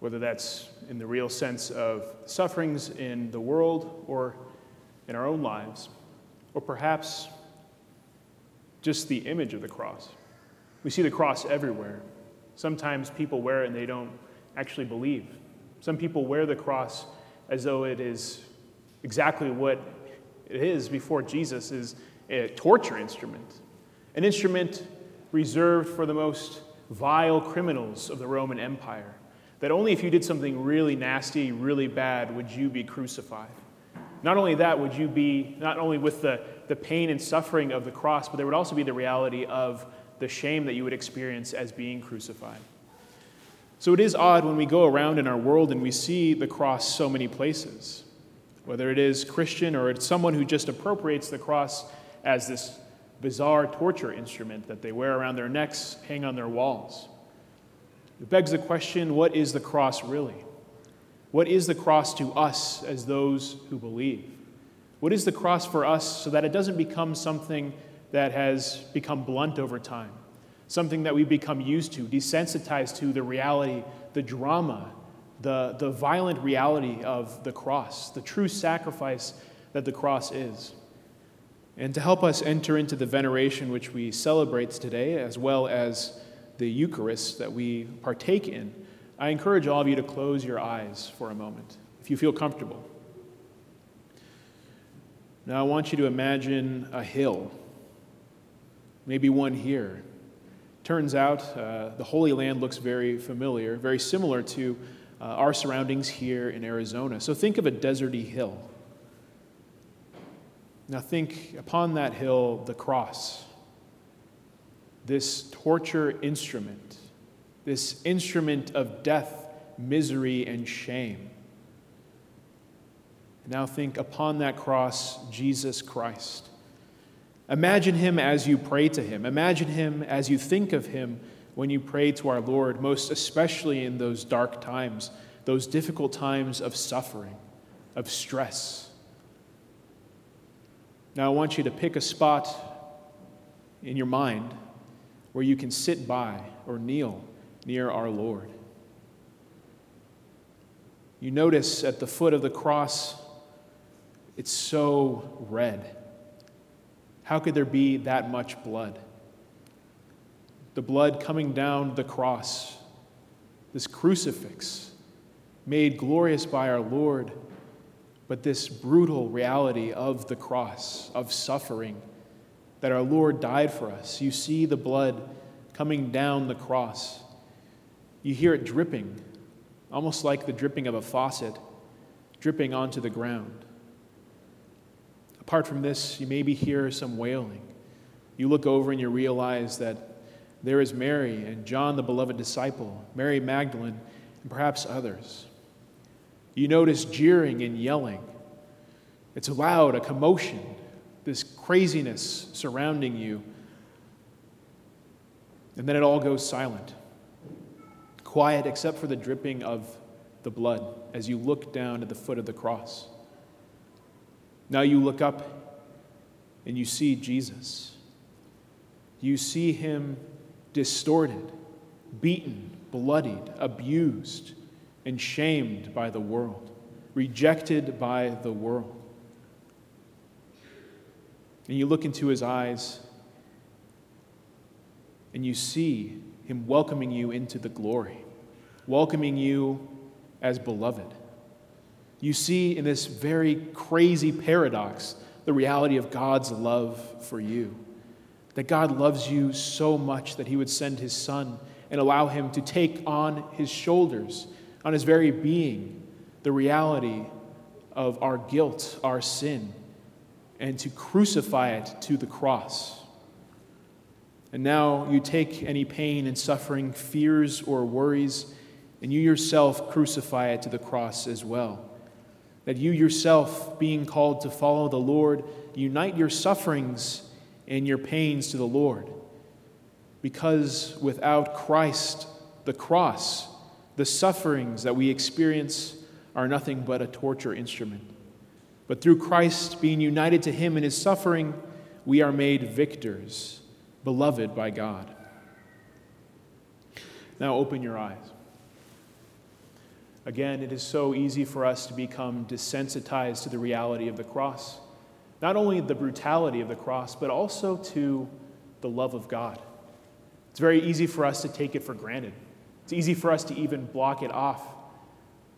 whether that's in the real sense of sufferings in the world or in our own lives, or perhaps just the image of the cross. We see the cross everywhere. Sometimes people wear it and they don't actually believe. Some people wear the cross as though it is exactly what it is before Jesus is a torture instrument, an instrument reserved for the most vile criminals of the Roman Empire. That only if you did something really nasty, really bad, would you be crucified. Not only that, would you be, not only with the, the pain and suffering of the cross, but there would also be the reality of the shame that you would experience as being crucified. So it is odd when we go around in our world and we see the cross so many places, whether it is Christian or it's someone who just appropriates the cross as this bizarre torture instrument that they wear around their necks, hang on their walls. It begs the question what is the cross really? What is the cross to us as those who believe? What is the cross for us so that it doesn't become something that has become blunt over time, something that we become used to, desensitized to the reality, the drama, the, the violent reality of the cross, the true sacrifice that the cross is? And to help us enter into the veneration which we celebrate today, as well as the Eucharist that we partake in, I encourage all of you to close your eyes for a moment, if you feel comfortable. Now, I want you to imagine a hill, maybe one here. Turns out uh, the Holy Land looks very familiar, very similar to uh, our surroundings here in Arizona. So think of a deserty hill. Now, think upon that hill the cross, this torture instrument this instrument of death, misery, and shame. Now think upon that cross, Jesus Christ. Imagine him as you pray to him. Imagine him as you think of him when you pray to our Lord, most especially in those dark times, those difficult times of suffering, of stress. Now, I want you to pick a spot in your mind where you can sit by or kneel near our Lord. You notice at the foot of the cross, it's so red. How could there be that much blood? The blood coming down the cross, this crucifix made glorious by our Lord, but this brutal reality of the cross, of suffering, that our Lord died for us. You see the blood coming down the cross. You hear it dripping, almost like the dripping of a faucet, dripping onto the ground. Apart from this, you maybe hear some wailing. You look over and you realize that there is Mary and John, the beloved disciple, Mary Magdalene, and perhaps others. You notice jeering and yelling. It's loud, a commotion, this craziness surrounding you. And then it all goes silent quiet except for the dripping of the blood as you look down at the foot of the cross. Now you look up and you see Jesus. You see him distorted, beaten, bloodied, abused, and shamed by the world, rejected by the world. And you look into his eyes and you see him welcoming you into the glory, welcoming you as beloved. You see in this very crazy paradox the reality of God's love for you. That God loves you so much that he would send his son and allow him to take on his shoulders, on his very being, the reality of our guilt, our sin, and to crucify it to the cross. And now you take any pain and suffering, fears or worries, and you yourself crucify it to the cross as well. That you yourself, being called to follow the Lord, unite your sufferings and your pains to the Lord. Because without Christ, the cross, the sufferings that we experience are nothing but a torture instrument. But through Christ being united to Him in His suffering, we are made victors beloved by God. Now open your eyes. Again, it is so easy for us to become desensitized to the reality of the cross. Not only the brutality of the cross, but also to the love of God. It's very easy for us to take it for granted. It's easy for us to even block it off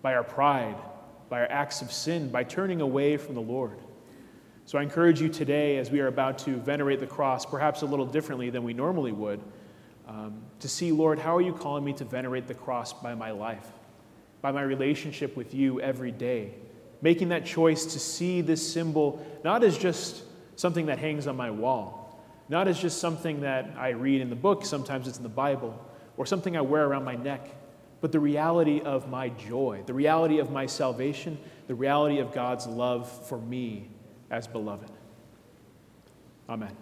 by our pride, by our acts of sin, by turning away from the Lord. So I encourage you today, as we are about to venerate the cross, perhaps a little differently than we normally would, um, to see, Lord, how are you calling me to venerate the cross by my life, by my relationship with you every day? Making that choice to see this symbol not as just something that hangs on my wall, not as just something that I read in the book, sometimes it's in the Bible, or something I wear around my neck, but the reality of my joy, the reality of my salvation, the reality of God's love for me as beloved. Amen.